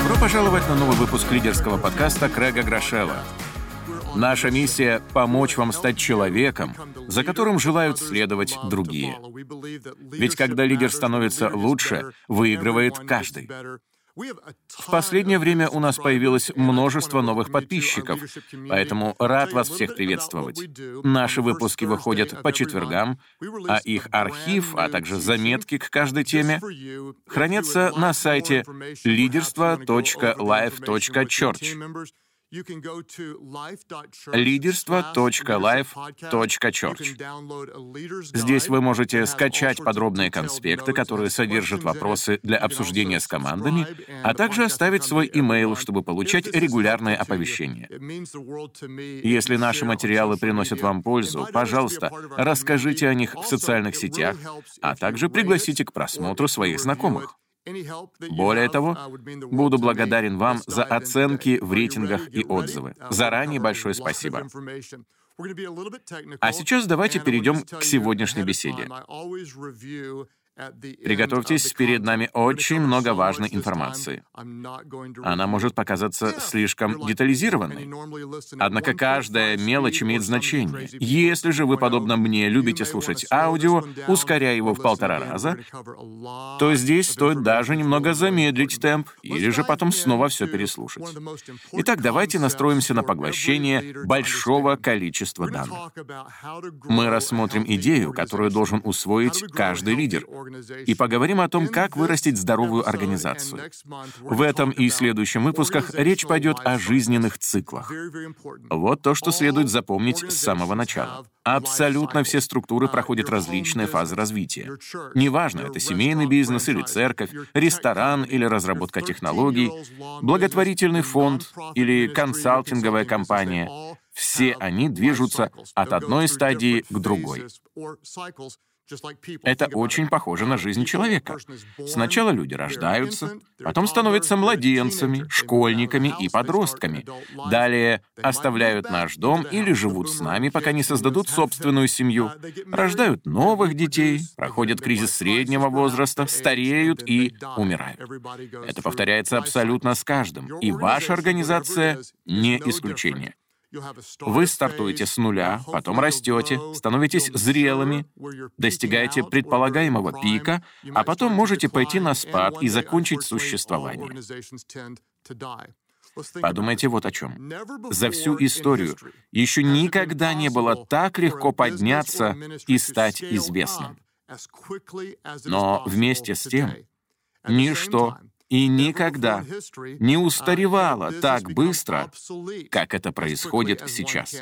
Добро пожаловать на новый выпуск лидерского подкаста Крэга Грошева. Наша миссия — помочь вам стать человеком, за которым желают следовать другие. Ведь когда лидер становится лучше, выигрывает каждый. В последнее время у нас появилось множество новых подписчиков, поэтому рад вас всех приветствовать. Наши выпуски выходят по четвергам, а их архив, а также заметки к каждой теме хранятся на сайте лидерство.life.church лидерство.life.church. Здесь вы можете скачать подробные конспекты, которые содержат вопросы для обсуждения с командами, а также оставить свой имейл, чтобы получать регулярные оповещения. Если наши материалы приносят вам пользу, пожалуйста, расскажите о них в социальных сетях, а также пригласите к просмотру своих знакомых. Более того, буду благодарен вам за оценки в рейтингах и отзывы. Заранее большое спасибо. А сейчас давайте перейдем к сегодняшней беседе. Приготовьтесь, перед нами очень много важной информации. Она может показаться слишком детализированной. Однако каждая мелочь имеет значение. Если же вы, подобно мне, любите слушать аудио, ускоряя его в полтора раза, то здесь стоит даже немного замедлить темп или же потом снова все переслушать. Итак, давайте настроимся на поглощение большого количества данных. Мы рассмотрим идею, которую должен усвоить каждый лидер — и поговорим о том, как вырастить здоровую организацию. В этом и следующем выпусках речь пойдет о жизненных циклах. Вот то, что следует запомнить с самого начала. Абсолютно все структуры проходят различные фазы развития. Неважно, это семейный бизнес или церковь, ресторан или разработка технологий, благотворительный фонд или консалтинговая компания. Все они движутся от одной стадии к другой. Это очень похоже на жизнь человека. Сначала люди рождаются, потом становятся младенцами, школьниками и подростками. Далее оставляют наш дом или живут с нами, пока не создадут собственную семью, рождают новых детей, проходят кризис среднего возраста, стареют и умирают. Это повторяется абсолютно с каждым, и ваша организация не исключение. Вы стартуете с нуля, потом растете, становитесь зрелыми, достигаете предполагаемого пика, а потом можете пойти на спад и закончить существование. Подумайте вот о чем. За всю историю еще никогда не было так легко подняться и стать известным. Но вместе с тем, ничто и никогда не устаревала так быстро, как это происходит сейчас.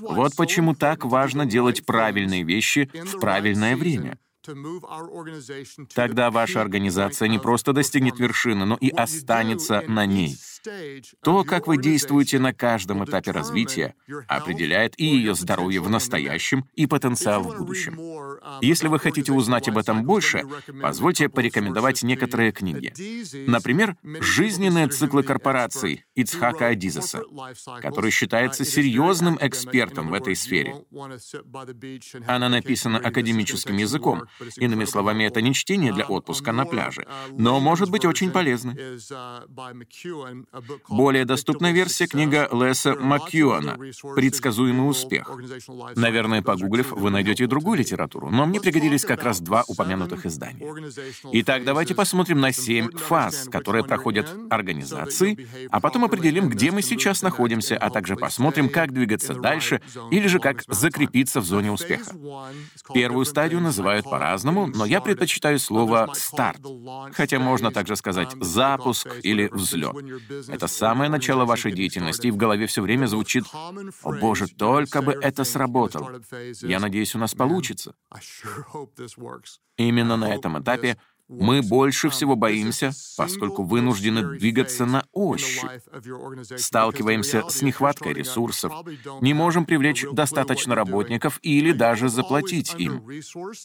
Вот почему так важно делать правильные вещи в правильное время — Тогда ваша организация не просто достигнет вершины, но и останется на ней. То, как вы действуете на каждом этапе развития, определяет и ее здоровье в настоящем, и потенциал в будущем. Если вы хотите узнать об этом больше, позвольте порекомендовать некоторые книги. Например, «Жизненные циклы корпораций» Ицхака Адизеса, который считается серьезным экспертом в этой сфере. Она написана академическим языком, Иными словами, это не чтение для отпуска на пляже, но может быть очень полезно. Более доступная версия — книга Леса Маккьюана «Предсказуемый успех». Наверное, погуглив, вы найдете и другую литературу, но мне пригодились как раз два упомянутых издания. Итак, давайте посмотрим на семь фаз, которые проходят организации, а потом определим, где мы сейчас находимся, а также посмотрим, как двигаться дальше или же как закрепиться в зоне успеха. Первую стадию называют по-разному, но я предпочитаю слово «старт», хотя можно также сказать «запуск» или «взлет». Это самое начало вашей деятельности, и в голове все время звучит «О боже, только бы это сработало». Я надеюсь, у нас получится. Именно на этом этапе мы больше всего боимся, поскольку вынуждены двигаться на ощупь. Сталкиваемся с нехваткой ресурсов, не можем привлечь достаточно работников или даже заплатить им.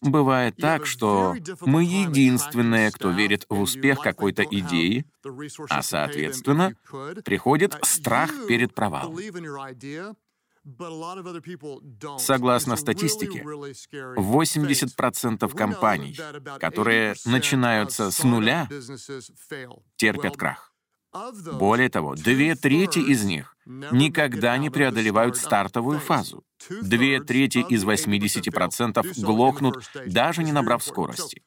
Бывает так, что мы единственные, кто верит в успех какой-то идеи, а, соответственно, приходит страх перед провалом. Согласно статистике, 80% компаний, которые начинаются с нуля, терпят крах. Более того, две трети из них никогда не преодолевают стартовую фазу. Две трети из 80% глохнут, даже не набрав скорости.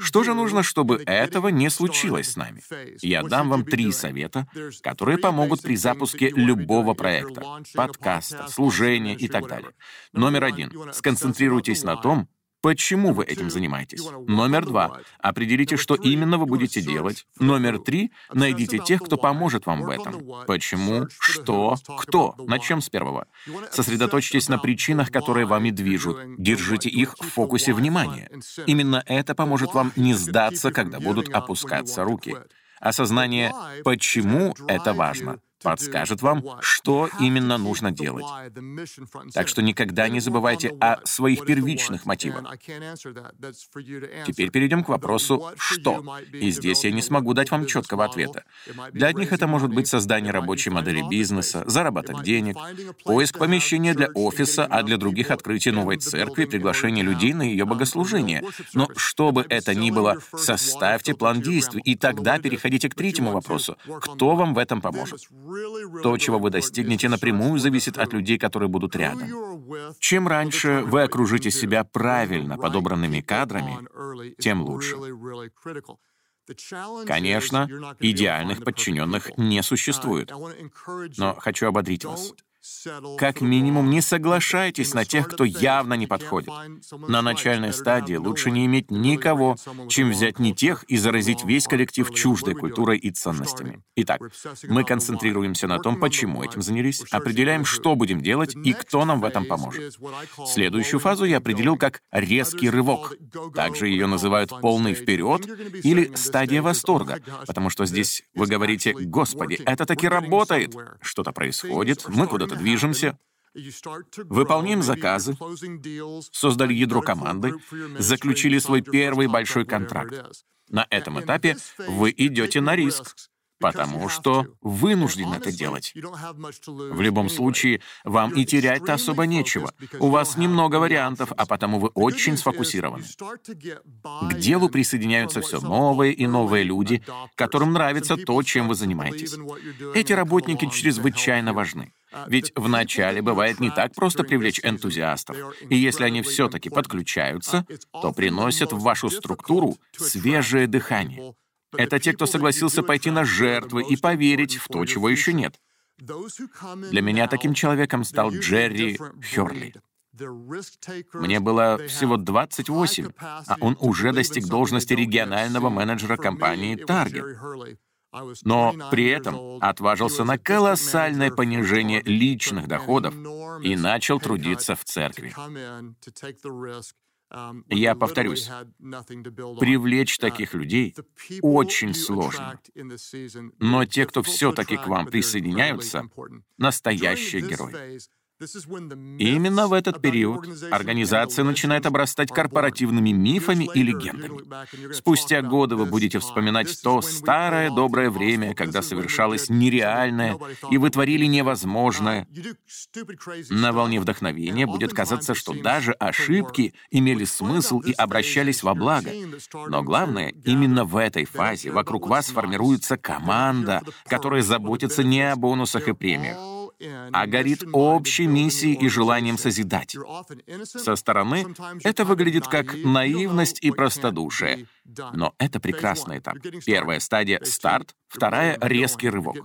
Что же нужно, чтобы этого не случилось с нами? Я дам вам три совета, которые помогут при запуске любого проекта, подкаста, служения и так далее. Номер один. Сконцентрируйтесь на том, Почему вы этим занимаетесь? Номер два. Определите, что именно вы будете делать. Номер три. Найдите тех, кто поможет вам в этом. Почему, что, кто. Начнем с первого. Сосредоточьтесь на причинах, которые вами движут. Держите их в фокусе внимания. Именно это поможет вам не сдаться, когда будут опускаться руки. Осознание, почему это важно, подскажет вам, что именно нужно делать. Так что никогда не забывайте о своих первичных мотивах. Теперь перейдем к вопросу «что?». И здесь я не смогу дать вам четкого ответа. Для одних это может быть создание рабочей модели бизнеса, заработок денег, поиск помещения для офиса, а для других открытие новой церкви, приглашение людей на ее богослужение. Но что бы это ни было, составьте план действий, и тогда переходите к третьему вопросу. Кто вам в этом поможет? То, чего вы достигнете, напрямую зависит от людей, которые будут рядом. Чем раньше вы окружите себя правильно подобранными кадрами, тем лучше. Конечно, идеальных подчиненных не существует. Но хочу ободрить вас. Как минимум, не соглашайтесь на тех, кто явно не подходит. На начальной стадии лучше не иметь никого, чем взять не тех и заразить весь коллектив чуждой культурой и ценностями. Итак, мы концентрируемся на том, почему этим занялись, определяем, что будем делать и кто нам в этом поможет. Следующую фазу я определил как резкий рывок. Также ее называют полный вперед или стадия восторга, потому что здесь вы говорите, «Господи, это таки работает!» Что-то происходит, мы куда-то движемся, выполняем заказы, создали ядро команды, заключили свой первый большой контракт. На этом этапе вы идете на риск потому что вынуждены это делать. В любом случае, вам и терять-то особо нечего. У вас немного вариантов, а потому вы очень сфокусированы. К делу присоединяются все новые и новые люди, которым нравится то, чем вы занимаетесь. Эти работники чрезвычайно важны. Ведь вначале бывает не так просто привлечь энтузиастов. И если они все-таки подключаются, то приносят в вашу структуру свежее дыхание. Это те, кто согласился пойти на жертвы и поверить в то, чего еще нет. Для меня таким человеком стал Джерри Хёрли. Мне было всего 28, а он уже достиг должности регионального менеджера компании Target. Но при этом отважился на колоссальное понижение личных доходов и начал трудиться в церкви. Um, Я повторюсь, привлечь таких людей очень сложно. Но те, кто все-таки к вам присоединяются, настоящие герои. И именно в этот период организация начинает обрастать корпоративными мифами и легендами. Спустя годы вы будете вспоминать то старое доброе время, когда совершалось нереальное, и вы творили невозможное. На волне вдохновения будет казаться, что даже ошибки имели смысл и обращались во благо. Но главное, именно в этой фазе вокруг вас формируется команда, которая заботится не о бонусах и премиях, а горит общей миссией и желанием созидать. Со стороны это выглядит как наивность и простодушие. Но это прекрасный этап. Первая стадия — старт, вторая — резкий рывок.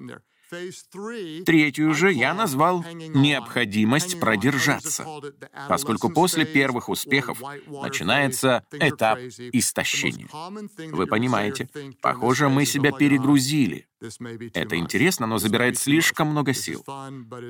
Третью же я назвал «необходимость продержаться», поскольку после первых успехов начинается этап истощения. Вы понимаете, похоже, мы себя перегрузили, это интересно, но забирает слишком много сил.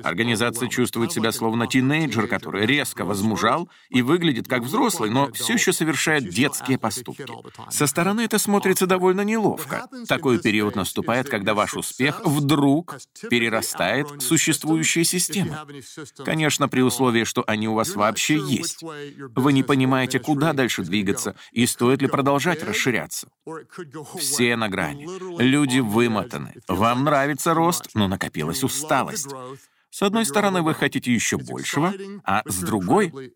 Организация чувствует себя словно тинейджер, который резко возмужал и выглядит как взрослый, но все еще совершает детские поступки. Со стороны это смотрится довольно неловко. Такой период наступает, когда ваш успех вдруг перерастает в существующие системы. Конечно, при условии, что они у вас вообще есть. Вы не понимаете, куда дальше двигаться и стоит ли продолжать расширяться. Все на грани. Люди вымотаны. Вам нравится рост, но накопилась усталость. С одной стороны, вы хотите еще большего, а с другой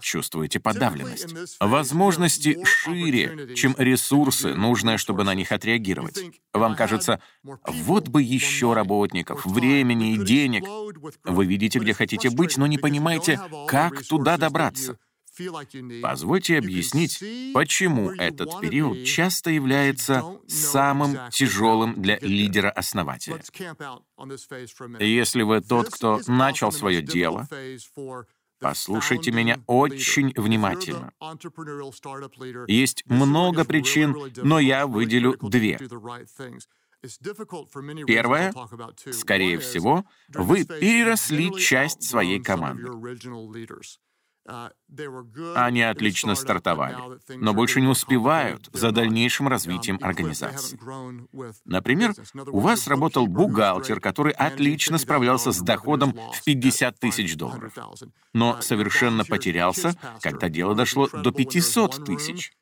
чувствуете подавленность. Возможности шире, чем ресурсы, нужные, чтобы на них отреагировать. Вам кажется, вот бы еще работников, времени и денег. Вы видите, где хотите быть, но не понимаете, как туда добраться. Позвольте объяснить, почему этот период часто является самым тяжелым для лидера-основателя. Если вы тот, кто начал свое дело, Послушайте меня очень внимательно. Есть много причин, но я выделю две. Первое, скорее всего, вы переросли часть своей команды. Они отлично стартовали, но больше не успевают за дальнейшим развитием организации. Например, у вас работал бухгалтер, который отлично справлялся с доходом в 50 тысяч долларов, но совершенно потерялся, когда дело дошло до 500 тысяч.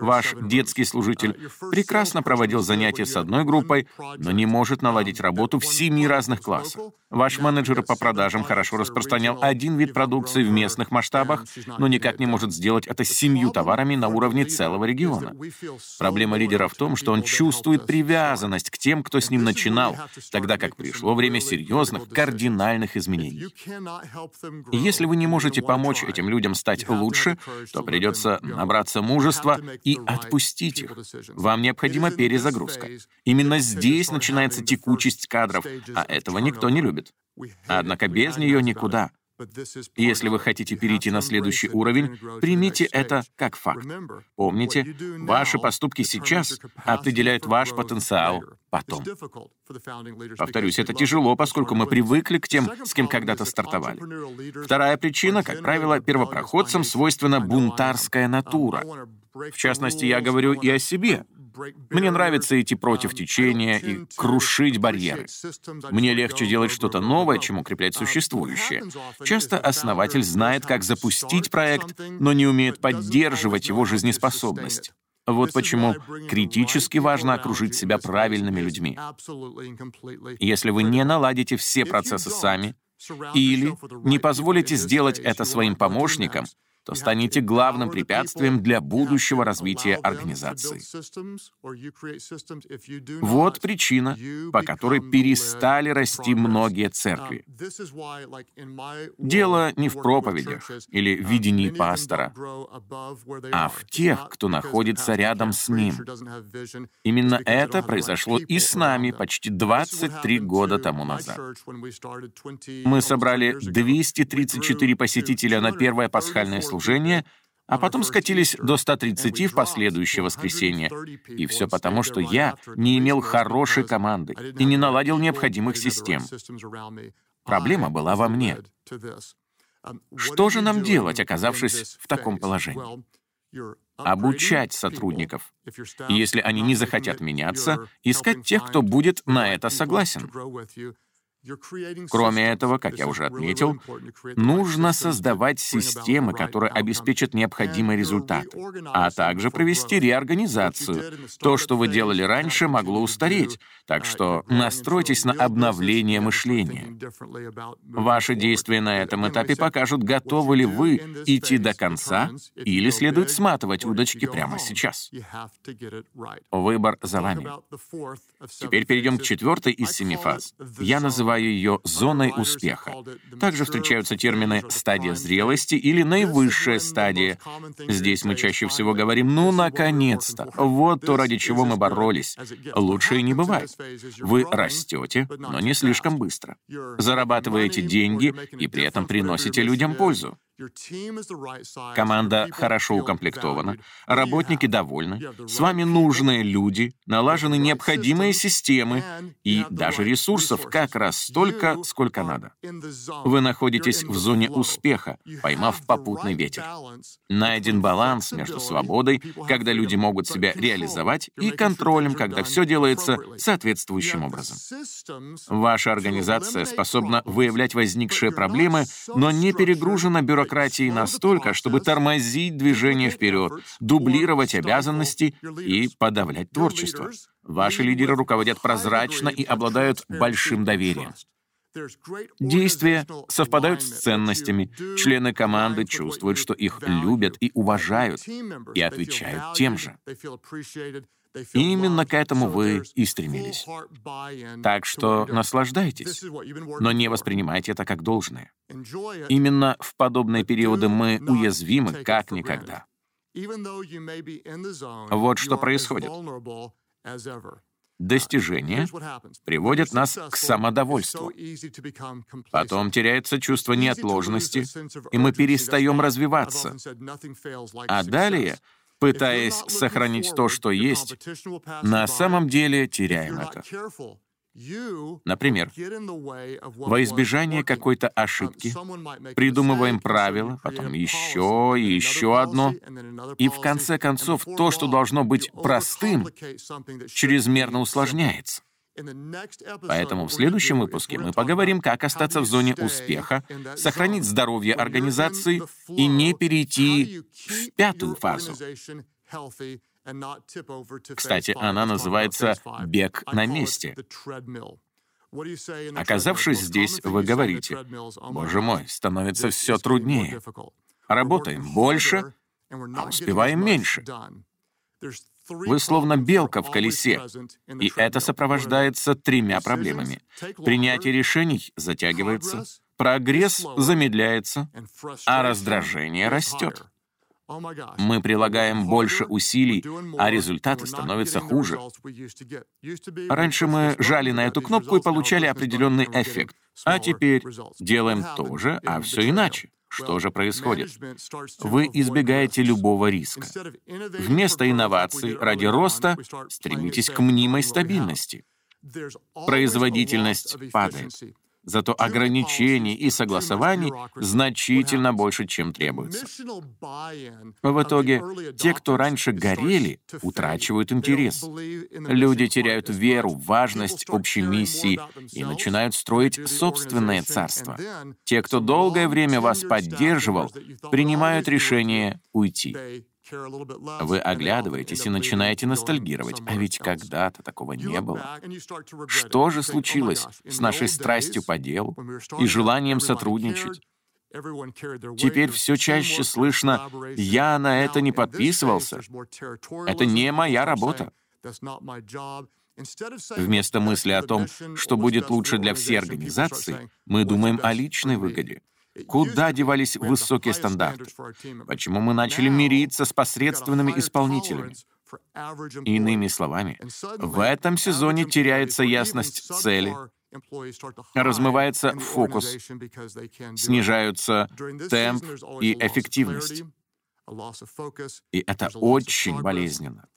Ваш детский служитель uh, прекрасно проводил занятия с одной группой, но не может наладить работу в семи разных классах. Ваш менеджер по продажам хорошо распространял один вид продукции в местных масштабах, но никак не может сделать это с семью товарами на уровне целого региона. Проблема лидера в том, что он чувствует привязанность к тем, кто с ним начинал, тогда как пришло время серьезных, кардинальных изменений. И если вы не можете помочь этим людям стать лучше, то придется набрать набраться мужества и отпустить их. Вам необходима перезагрузка. Именно здесь начинается текучесть кадров, а этого никто не любит. Однако без нее никуда. Если вы хотите перейти на следующий уровень, примите это как факт. Помните, ваши поступки сейчас определяют ваш потенциал потом. Повторюсь, это тяжело, поскольку мы привыкли к тем, с кем когда-то стартовали. Вторая причина, как правило, первопроходцам свойственна бунтарская натура. В частности, я говорю и о себе. Мне нравится идти против течения и крушить барьеры. Мне легче делать что-то новое, чем укреплять существующее. Часто основатель знает, как запустить проект, но не умеет поддерживать его жизнеспособность. Вот почему критически важно окружить себя правильными людьми. Если вы не наладите все процессы сами, или не позволите сделать это своим помощникам, то станете главным препятствием для будущего развития организации. Вот причина, по которой перестали расти многие церкви. Дело не в проповедях или видении пастора, а в тех, кто находится рядом с ним. Именно это произошло и с нами почти 23 года тому назад. Мы собрали 234 посетителя на первое пасхальное служение служения, а потом скатились до 130 в последующее воскресенье. И все потому, что я не имел хорошей команды и не наладил необходимых систем. Проблема была во мне. Что же нам делать, оказавшись в таком положении? Обучать сотрудников. Если они не захотят меняться, искать тех, кто будет на это согласен. Кроме этого, как я уже отметил, нужно создавать системы, которые обеспечат необходимый результат, а также провести реорганизацию. То, что вы делали раньше, могло устареть, так что настройтесь на обновление мышления. Ваши действия на этом этапе покажут, готовы ли вы идти до конца или следует сматывать удочки прямо сейчас. Выбор за вами. Теперь перейдем к четвертой из семи фаз. Я называю называю ее зоной успеха. Также встречаются термины «стадия зрелости» или «наивысшая стадия». Здесь мы чаще всего говорим «ну, наконец-то». Вот то, ради чего мы боролись. Лучше и не бывает. Вы растете, но не слишком быстро. Зарабатываете деньги и при этом приносите людям пользу. Команда хорошо укомплектована, работники довольны, с вами нужные люди, налажены необходимые системы и даже ресурсов как раз столько, сколько надо. Вы находитесь в зоне успеха, поймав попутный ветер. Найден баланс между свободой, когда люди могут себя реализовать, и контролем, когда все делается соответствующим образом. Ваша организация способна выявлять возникшие проблемы, но не перегружена бюрократией бюрократии настолько, чтобы тормозить движение вперед, дублировать обязанности и подавлять творчество. Ваши лидеры руководят прозрачно и обладают большим доверием. Действия совпадают с ценностями, члены команды чувствуют, что их любят и уважают, и отвечают тем же. И именно к этому вы и стремились. Так что наслаждайтесь, но не воспринимайте это как должное. Именно в подобные периоды мы уязвимы как никогда. Вот что происходит. Достижения приводят нас к самодовольству. Потом теряется чувство неотложности, и мы перестаем развиваться. А далее пытаясь сохранить то, что есть, на самом деле теряем это. Например, во избежание какой-то ошибки придумываем правила, потом еще и еще одно, и в конце концов то, что должно быть простым, чрезмерно усложняется. Поэтому в следующем выпуске мы поговорим, как остаться в зоне успеха, сохранить здоровье организации и не перейти в пятую фазу. Кстати, она называется «бег на месте». Оказавшись здесь, вы говорите, «Боже мой, становится все труднее. Работаем больше, а успеваем меньше». Вы словно белка в колесе, и это сопровождается тремя проблемами. Принятие решений затягивается, прогресс замедляется, а раздражение растет. Мы прилагаем больше усилий, а результаты становятся хуже. Раньше мы жали на эту кнопку и получали определенный эффект, а теперь делаем то же, а все иначе. Что же происходит? Вы избегаете любого риска. Вместо инноваций ради роста стремитесь к мнимой стабильности. Производительность падает. Зато ограничений и согласований значительно больше, чем требуется. В итоге, те, кто раньше горели, утрачивают интерес. Люди теряют веру в важность общей миссии и начинают строить собственное царство. Те, кто долгое время вас поддерживал, принимают решение уйти. Вы оглядываетесь и начинаете ностальгировать, а ведь когда-то такого не было. Что же случилось с нашей страстью по делу и желанием сотрудничать? Теперь все чаще слышно «я на это не подписывался». Это не моя работа. Вместо мысли о том, что будет лучше для всей организации, мы думаем о личной выгоде. Куда девались высокие стандарты? Почему мы начали мириться с посредственными исполнителями? Иными словами, в этом сезоне теряется ясность цели, размывается фокус, снижаются темп и эффективность. И это очень болезненно.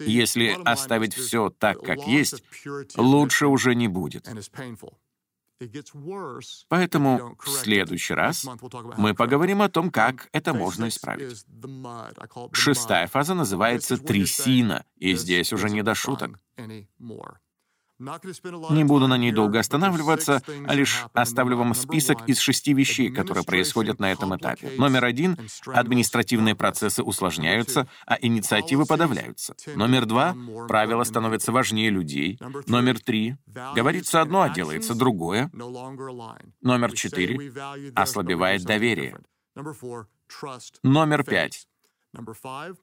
Если оставить все так, как есть, лучше уже не будет. Поэтому в следующий раз мы поговорим о том, как это можно исправить. Шестая фаза называется трясина, и здесь уже не до шуток. Не буду на ней долго останавливаться, а лишь оставлю вам список из шести вещей, которые происходят на этом этапе. Номер один — административные процессы усложняются, а инициативы подавляются. Номер два — правила становятся важнее людей. Номер три — говорится одно, а делается другое. Номер четыре — ослабевает доверие. Номер пять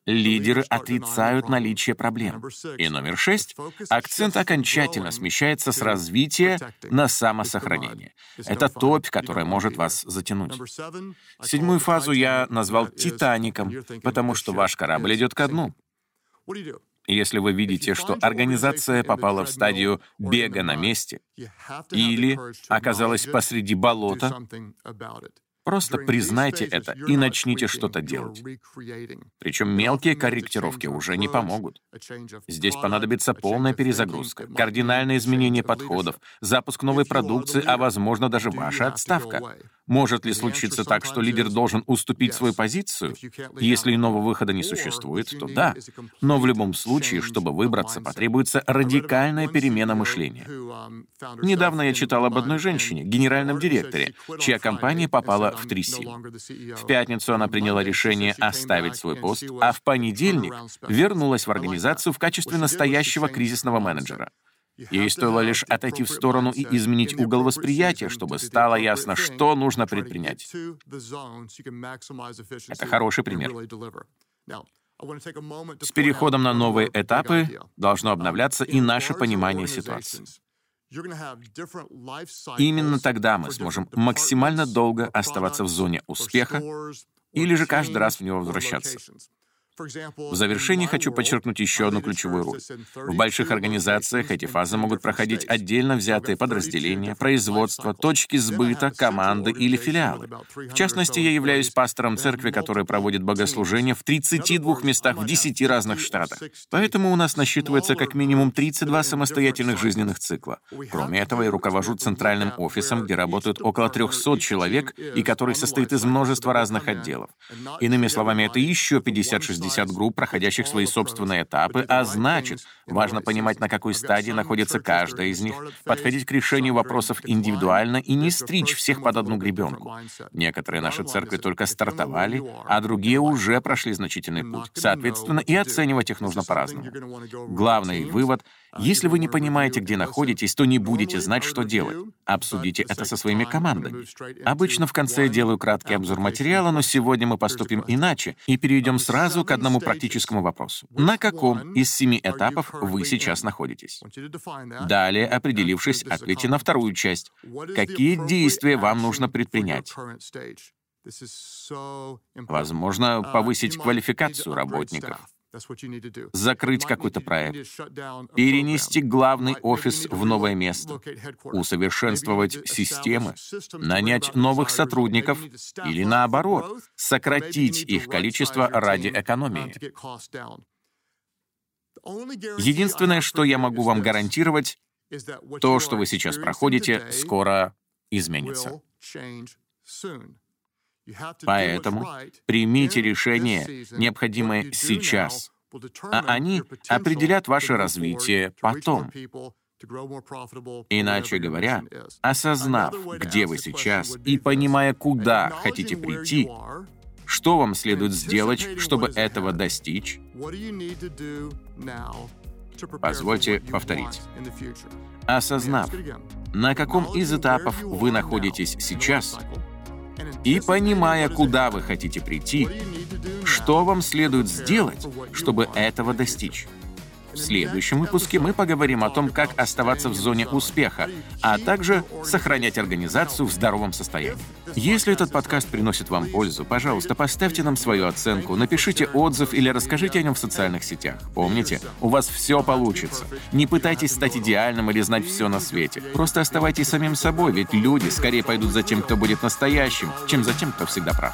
Лидеры отрицают наличие проблем. И номер шесть — акцент окончательно смещается с развития на самосохранение. Это топь, которая может вас затянуть. Седьмую фазу я назвал «Титаником», потому что ваш корабль идет ко дну. Если вы видите, что организация попала в стадию бега на месте или оказалась посреди болота, Просто признайте это и начните что-то делать. Причем мелкие корректировки уже не помогут. Здесь понадобится полная перезагрузка, кардинальное изменение подходов, запуск новой продукции, а возможно даже ваша отставка. Может ли случиться так, что лидер должен уступить свою позицию? Если иного выхода не существует, то да. Но в любом случае, чтобы выбраться, потребуется радикальная перемена мышления. Недавно я читал об одной женщине, генеральном директоре, чья компания попала в трясину. В пятницу она приняла решение оставить свой пост, а в понедельник вернулась в организацию в качестве настоящего кризисного менеджера. Ей стоило лишь отойти в сторону и изменить угол восприятия, чтобы стало ясно, что нужно предпринять. Это хороший пример. С переходом на новые этапы должно обновляться и наше понимание ситуации. Именно тогда мы сможем максимально долго оставаться в зоне успеха или же каждый раз в него возвращаться. В завершении хочу подчеркнуть еще одну ключевую роль. В больших организациях эти фазы могут проходить отдельно взятые подразделения, производства, точки сбыта, команды или филиалы. В частности, я являюсь пастором церкви, которая проводит богослужения в 32 местах в 10 разных штатах. Поэтому у нас насчитывается как минимум 32 самостоятельных жизненных цикла. Кроме этого, я руковожу центральным офисом, где работают около 300 человек и который состоит из множества разных отделов. Иными словами, это еще 50-60 60 групп, проходящих свои собственные этапы, а значит, важно понимать, на какой стадии находится каждая из них, подходить к решению вопросов индивидуально и не стричь всех под одну гребенку. Некоторые наши церкви только стартовали, а другие уже прошли значительный путь. Соответственно, и оценивать их нужно по-разному. Главный вывод — если вы не понимаете, где находитесь, то не будете знать, что делать. Обсудите это со своими командами. Обычно в конце делаю краткий обзор материала, но сегодня мы поступим иначе и перейдем сразу к одному практическому вопросу. На каком из семи этапов вы сейчас находитесь? Далее, определившись, ответьте на вторую часть. Какие действия вам нужно предпринять? Возможно, повысить квалификацию работников, закрыть какой-то проект, перенести главный офис в новое место, усовершенствовать системы, нанять новых сотрудников. или, наоборот, сократить их количество ради экономии. Единственное, что я могу вам гарантировать, то, что вы сейчас проходите, скоро изменится. Поэтому примите решение, необходимое сейчас, а они определят ваше развитие потом. Иначе говоря, осознав, где вы сейчас, и понимая, куда хотите прийти, что вам следует сделать, чтобы этого достичь, позвольте повторить. Осознав, на каком из этапов вы находитесь сейчас, и понимая, куда вы хотите прийти, что вам следует сделать, чтобы этого достичь. В следующем выпуске мы поговорим о том, как оставаться в зоне успеха, а также сохранять организацию в здоровом состоянии. Если этот подкаст приносит вам пользу, пожалуйста, поставьте нам свою оценку, напишите отзыв или расскажите о нем в социальных сетях. Помните, у вас все получится. Не пытайтесь стать идеальным или знать все на свете. Просто оставайтесь самим собой, ведь люди скорее пойдут за тем, кто будет настоящим, чем за тем, кто всегда прав.